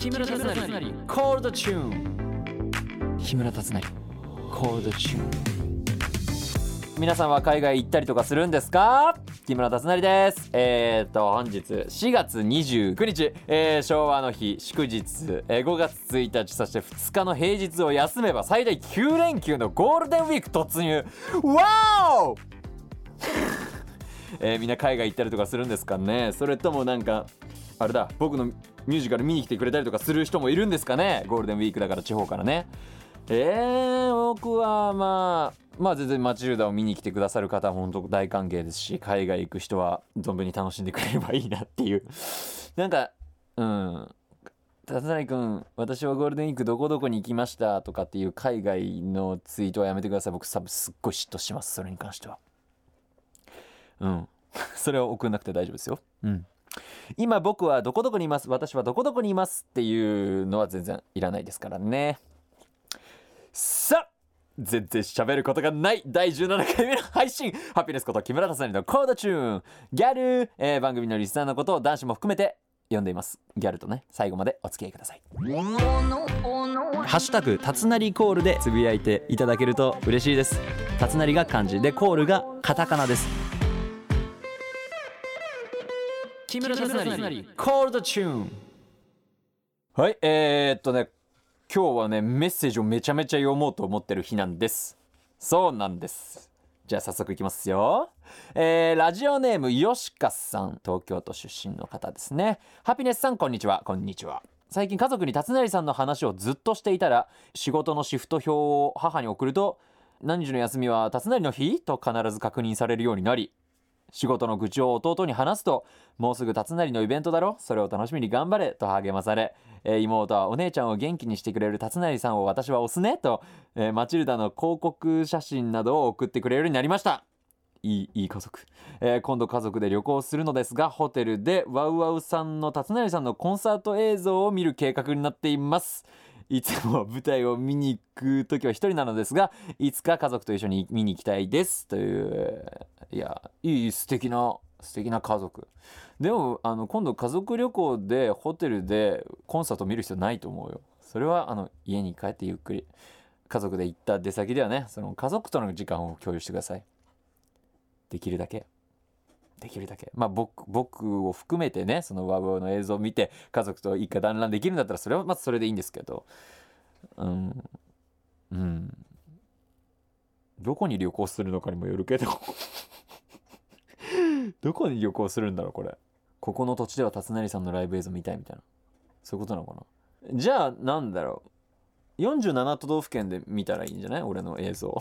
木村達成。コールドチューン木村達成。コールドチューン皆さんは海外行ったりとかするんですか？木村達成です。えー、と本日4月29日、えー昭和の日祝日、えー5月1日そして2日の平日を休めば最大9連休のゴールデンウィーク突入。わー えーみんな海外行ったりとかするんですかね？それともなんかあれだ僕のミュージカル見に来てくれたりとかする人もいるんですかね？ゴールデンウィークだから地方からね。えー、僕はまあまあ全然マチルダを見に来てくださる方は本当大歓迎ですし海外行く人は存分に楽しんでくれればいいなっていう。なんかうん。達成君私はゴールデンウィークどこどこに行きましたとかっていう海外のツイートはやめてください。僕多分すっごい嫉妬しますそれに関しては。うん。それを送んなくて大丈夫ですよ。うん。今僕はどこどこにいます私はどこどこにいますっていうのは全然いらないですからね。さあ全然喋ることがない第17回目の配信。ハピネスこと木村達成のコードチューン。ギャル、えー番組のリスナーのことを男子も含めて読んでいます。ギャルとね最後までお付き合いください。ハッシュタグたつなりコールでつぶやいていただけると嬉しいです。たつなりが漢字でコールがカタカナです木村達成コールドチューンはいえー、っとね今日はねメッセージをめちゃめちゃ読もうと思ってる日なんです。そうなんです。じゃあ早速いきますよ。えー、ラジオネームよしかさん。東京都出身の方ですね。ハピネスさんこんにちは。こんにちは。最近家族に達成さんの話をずっとしていたら仕事のシフト表を母に送ると何時の休みは達成の日？と必ず確認されるようになり仕事の愚痴を弟に話すともうすぐ辰成のイベントだろそれを楽しみに頑張れと励まされ、えー妹はお姉ちゃんを元気にしてくれる辰成さんを私は推すねと、えーマチルダの広告写真などを送ってくれるようになりました。いいいい家族、えー今度家族で旅行するのですがホテルでワウワウさんの辰成さんのコンサート映像を見る計画になっています。いつも舞台を見に行く時は一人なのですがいつか家族と一緒に見に行きたいです。といういやいい素敵な素敵な家族。でもあの今度家族旅行でホテルでコンサート見る必要ないと思うよ。それはあの家に帰ってゆっくり家族で行った出先ではねその家族との時間を共有してください。できるだけ。できるだけ。まあ僕僕を含めてねそのワウワウの映像を見て家族と一家団らんできるんだったらそれはまずそれでいいんですけど。うん。うん。どこに旅行するのかにもよるけど。どこに旅行するんだろうこれ。ここの土地では達成さんのライブ映像見たいみたいな。そういうことなのかな。じゃあなんだろう。47都道府県で見たらいいんじゃない？俺の映像。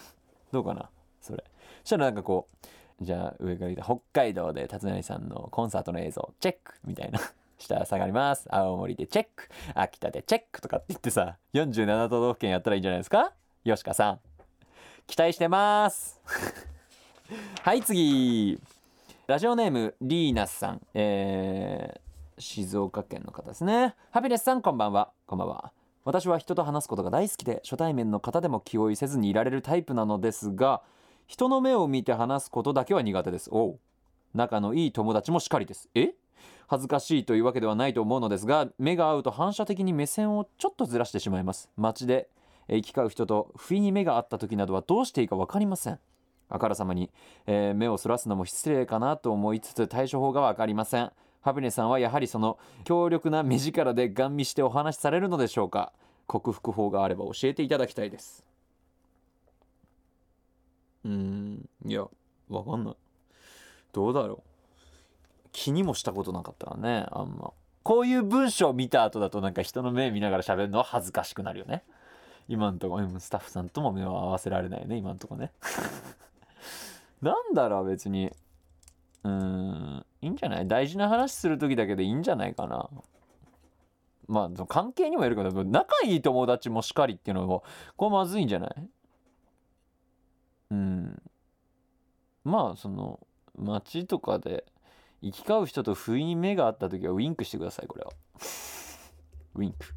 どうかな？それ。そしたらなんかこうじゃあ上から見た北海道で達成さんのコンサートの映像チェックみたいな。下下がります。青森でチェック。秋田でチェックとかって言ってさ。47都道府県やったらいいんじゃないですか？よしかさん。期待してます。はい次。ラジオネームリーナスさん。えー静岡県の方ですね。ハピネスさんこんばんは。こんばんは。私は人と話すことが大好きで初対面の方でも気負いせずにいられるタイプなのですが人の目を見て話すことだけは苦手です。おう。仲のいい友達もしかりです。え？恥ずかしいというわけではないと思うのですが目が合うと反射的に目線をちょっとずらしてしまいます。街で行き交う人と不意に目が合った時などはどうしていいか分かりません。あからさまに、えー目をそらすのも失礼かなと思いつつ対処法が分かりません。ハピネさんはやはりその強力な目力でガン見してお話しされるのでしょうか。克服法があれば教えていただきたいです。うん。いや分かんない。どうだろう。気にもしたことなかったらねあんま。こういう文章を見た後だとなんか人の目見ながら喋るのは恥ずかしくなるよね。今んとこスタッフさんとも目を合わせられないね今んとこね。なんだろう別に。うんいいんじゃない？大事な話する時だけでいいんじゃないかな。まあ関係にもよるけど仲いい友達もしかりっていうのもこれまずいんじゃないうんまあその街とかで行き交う人と不意に目が合った時はウインクしてくださいこれは。ウインク。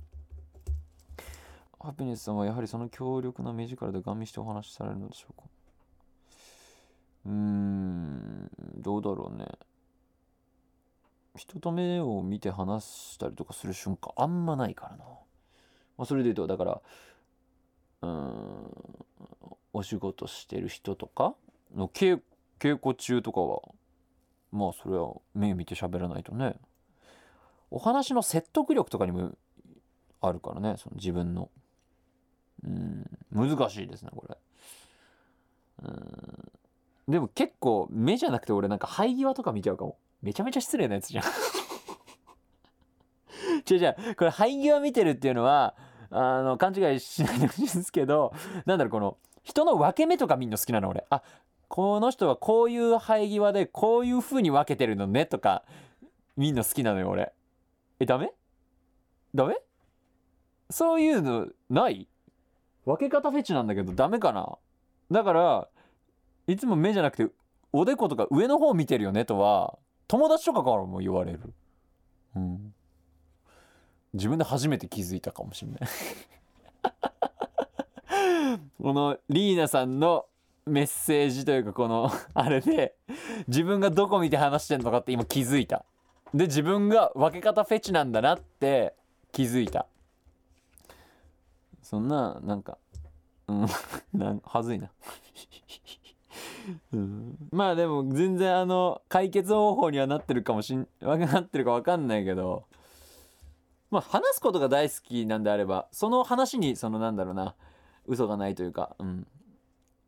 ハピネスさんはやはりその強力な目力でガン見してお話しされるのでしょうか？うーんどうだろうね。人と目を見て話したりとかする瞬間あんまないからな、まあ、それで言うとだからうーんお仕事してる人とかの稽古稽古中とかはまあそれは目見て喋らないとね。お話の説得力とかにもあるからねその自分の。うん。難しいですねこれ。うん。でも結構目じゃなくて俺なんか生え際とか見ちゃうかも。めちゃめちゃ失礼なやつじゃん。違う違う。これ生え際見てるっていうのはあの勘違いしないでほしいんですけどなんだろうこの人の分け目とか見んの好きなの俺。あこの人はこういう生え際でこういう風に分けてるのねとか見んの好きなのよ俺。えダメ？ダメ？そういうのない？分け方フェチなんだけどダメかな？だからいつも目じゃなくておでことか上の方見てるよねとは友達とかからも言われる。うん。自分で初めて気づいたかもしれない。このリーナさんのメッセージというかこの あれで自分がどこ見て話してんのかって今気づいた。で自分が分け方フェチなんだなって気づいた。そんななんかうん なんはずいな。うん、まあでも全然あの解決方法にはなってるかもしんなってるか分かんないけど。まあ話すことが大好きなんであればその話にそのなんだろうな嘘がないというか、うん、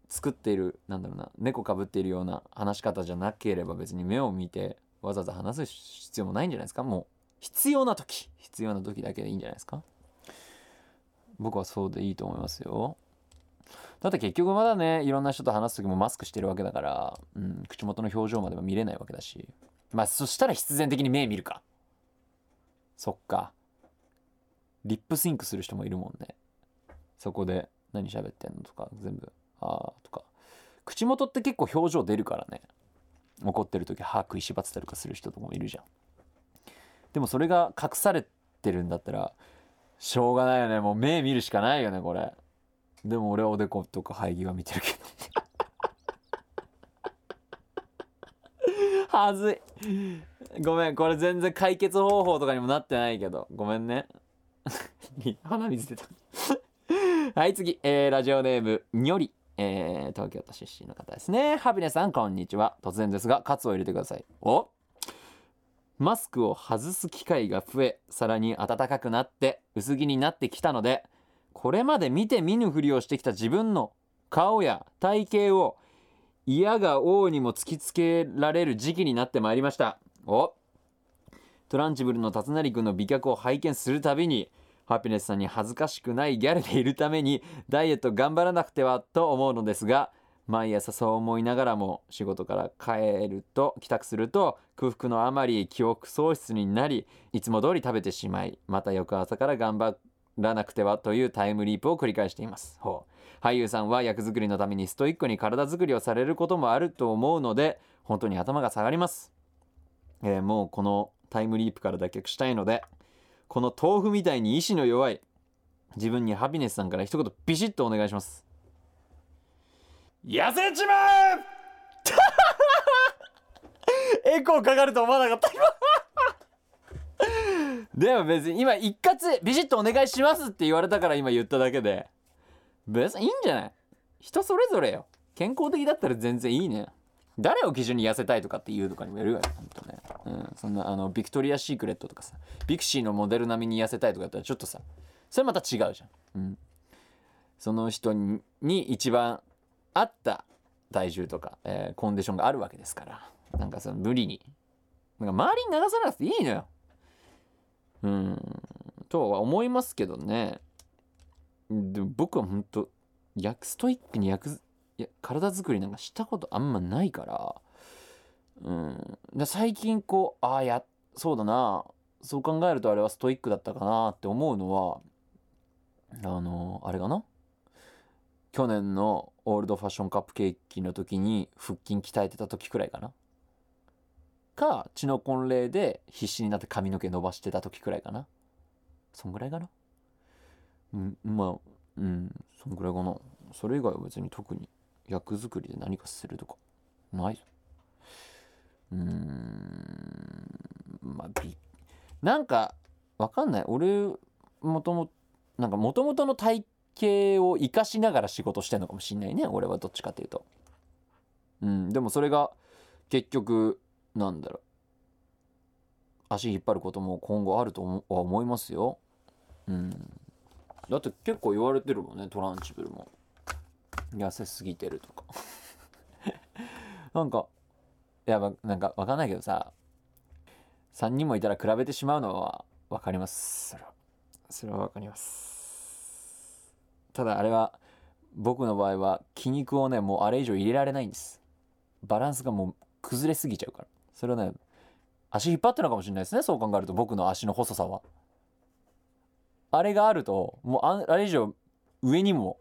作っているなんだろうな猫かぶっているような話し方じゃなければ別に目を見てわざわざ話す必要もないんじゃないですか？もう必要な時。必要な時だけでいいんじゃないですか？僕はそうでいいと思いますよ。だって結局まだねいろんな人と話す時もマスクしてるわけだから、うん、口元の表情までも見れないわけだし。まあそしたら必然的に目見るか。そっか。リップシンクする人もいるもんね。そこで何喋ってんのとか全部。あとか。口元って結構表情出るからね。怒ってる時歯食いしばってたりとかする人とかもいるじゃん。でもそれが隠されてるんだったらしょうがないよね。もう目見るしかないよねこれ。でも俺はおでことか生え際見てるけど。はずい。ごめん。これ全然解決方法とかにもなってないけど。ごめんね。鼻水出た。はい次、えーラジオネームにょりえー東京都出身の方ですね。ハビネさんこんにちは。突然ですがカツを入れてください。おマスクを外す機会が増えさらに暖かくなって薄着になってきたのでこれまで見て見ぬふりをしてきた自分の顔や体型を嫌が王にも突きつけられる時期になってまいりました。おトランチブルの達成君の美脚を拝見するたびにハピネスさんに恥ずかしくないギャルでいるためにダイエット頑張らなくてはと思うのですが毎朝そう思いながらも仕事から帰ると帰宅すると空腹のあまり記憶喪失になりいつも通り食べてしまいまた翌朝から頑張らなくてはというタイムリープを繰り返しています。ほう。俳優さんは役作りのためにストイックに体作りをされることもあると思うので本当に頭が下がります、えーもうこのタイムリープから脱却したいのでこの豆腐みたいに意志の弱い自分にハピネスさんから一言ビシッとお願いします。痩せちまう エコーかかると思わなかった。今 でも別に今一括ビシッとお願いしますって言われたから今言っただけで。別にいいんじゃない？人それぞれよ。健康的だったら全然いいね。誰を基準に痩せたいとかっていうとかにもよるよねほんとねうんそんなあのビクトリア・シークレットとかさビクシーのモデル並みに痩せたいとかだったらちょっとさそれまた違うじゃん、うん、その人に一番合った体重とか、えーコンディションがあるわけですからなんかその無理になんか周りに流さなくていいのよ。うん。とは思いますけどね。でも僕は本当役ストイックに役体作りなんかしたことあんまないからうん。で最近こうああやそうだな。そう考えるとあれはストイックだったかなって思うのはあのあれかな？去年のオールドファッションカップケーキの時に腹筋鍛えてた時くらいかな。か血の婚礼で必死になって髪の毛伸ばしてた時くらいかな。そんぐらいかな？うんまあうんそんぐらいかな。それ以外は別に特に役作りで何かするとかないぞ。うーん。まあびなんかわかんない。俺もともなんかもともとの体型を生かしながら仕事してんのかもしんないね。俺はどっちかっていうと。うん。でもそれが結局なんだろう。足引っ張ることも今後あるとは思いますよ。うん。だって結構言われてるもんねトランチブルも。痩せすぎてるとか。なんかやまなんかわかんないけどさ3人もいたら比べてしまうのは分かります。それはそれは分かります。ただあれは僕の場合は筋肉をねもうあれ以上入れられないんです。バランスがもう崩れすぎちゃうから。それはね足引っ張ってるのかもしれないですねそう考えると。僕の足の細さは。あれがあるともうああれ以上上にも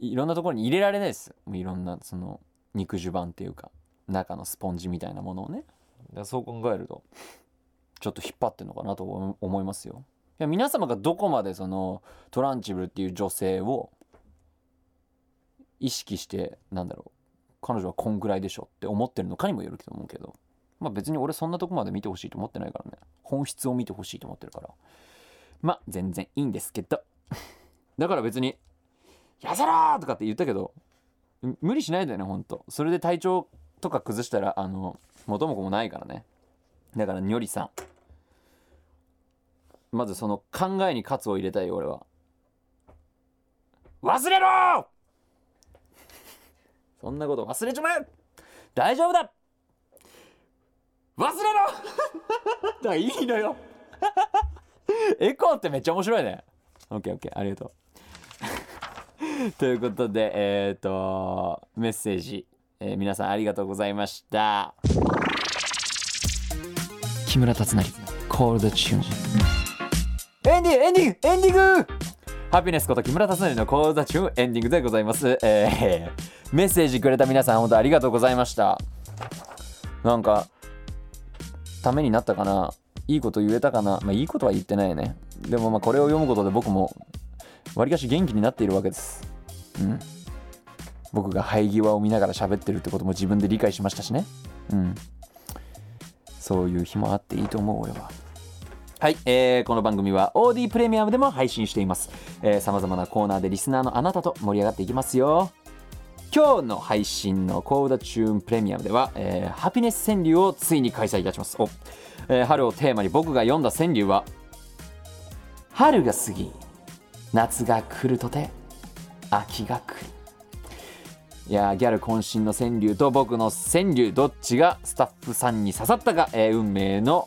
いろんなところに入れられないです。もういろんなその肉襦袢っていうか。中のスポンジみたいなものをね。だからそう考えるとちょっと引っ張ってんのかなと思いますよ。いや皆様がどこまでそのトランチブルっていう女性を意識してなんだろう彼女はこんぐらいでしょって思ってるのかにもよると思うけど。まあ別に俺そんなとこまで見てほしいと思ってないからね。本質を見てほしいと思ってるから。まあ全然いいんですけど。だから別に「痩せろ!」とかって言ったけど無理しないでねほんと。それで体調とか崩したらあの元も子もないからね。だからにょりさん。まずその考えに喝を入れたいよ俺は。忘れろ！そんなこと忘れちまえ！大丈夫だ！忘れろ！だいいのよ。エコーってめっちゃ面白いね。オッケーオッケー。ありがとう。ということでえっ、ー、とメッセージ、えー皆さんありがとうございました。木村達成コールドチューンエンディングエンディングエンディング。ハピネスこと木村達成のコールドチューンエンディングでございます、えーメッセージくれた皆さん本当ありがとうございました。なんかためになったかな？いいこと言えたかな？まあいいことは言ってないよね。でもまあこれを読むことで僕もわりかし元気になっているわけです。うん？僕が生え際を見ながら喋ってるってことも自分で理解しましたしね。うん。そういう日もあっていいと思う俺は。はい、えーこの番組は OD プレミアムでも配信しています。さまざまなコーナーでリスナーのあなたと盛り上がっていきますよ。今日の配信のコーダチューンプレミアムでは、えーハピネス川柳をついに開催いたします。お、えー春をテーマに僕が読んだ川柳は春が過ぎ夏が来るとて秋が来る。いやギャル渾身の川柳と僕の川柳どっちがスタッフさんに刺さったか、えー運命の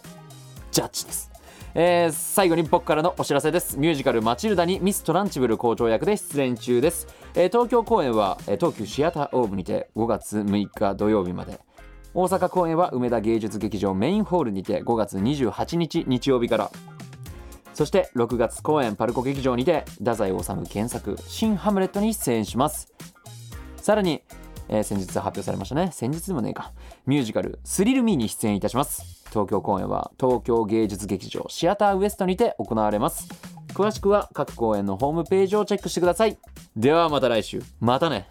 ジャッジです。えー最後に僕からのお知らせです。ミュージカル「マチルダ」にミス・トランチブル校長役で出演中です、えー東京公演は、えー東急シアターオーブにて5月6日土曜日まで。大阪公演は梅田芸術劇場メインホールにて5月28日日曜日から。そして6月公演パルコ劇場にて太宰治原作「新ハムレット」に出演します。さらに、えー先日発表されましたね。先日でもねえか。ミュージカル「スリル・ミー」に出演いたします。東京公演は東京芸術劇場シアターウエストにて行われます。詳しくは各公演のホームページをチェックしてください。ではまた来週。またね。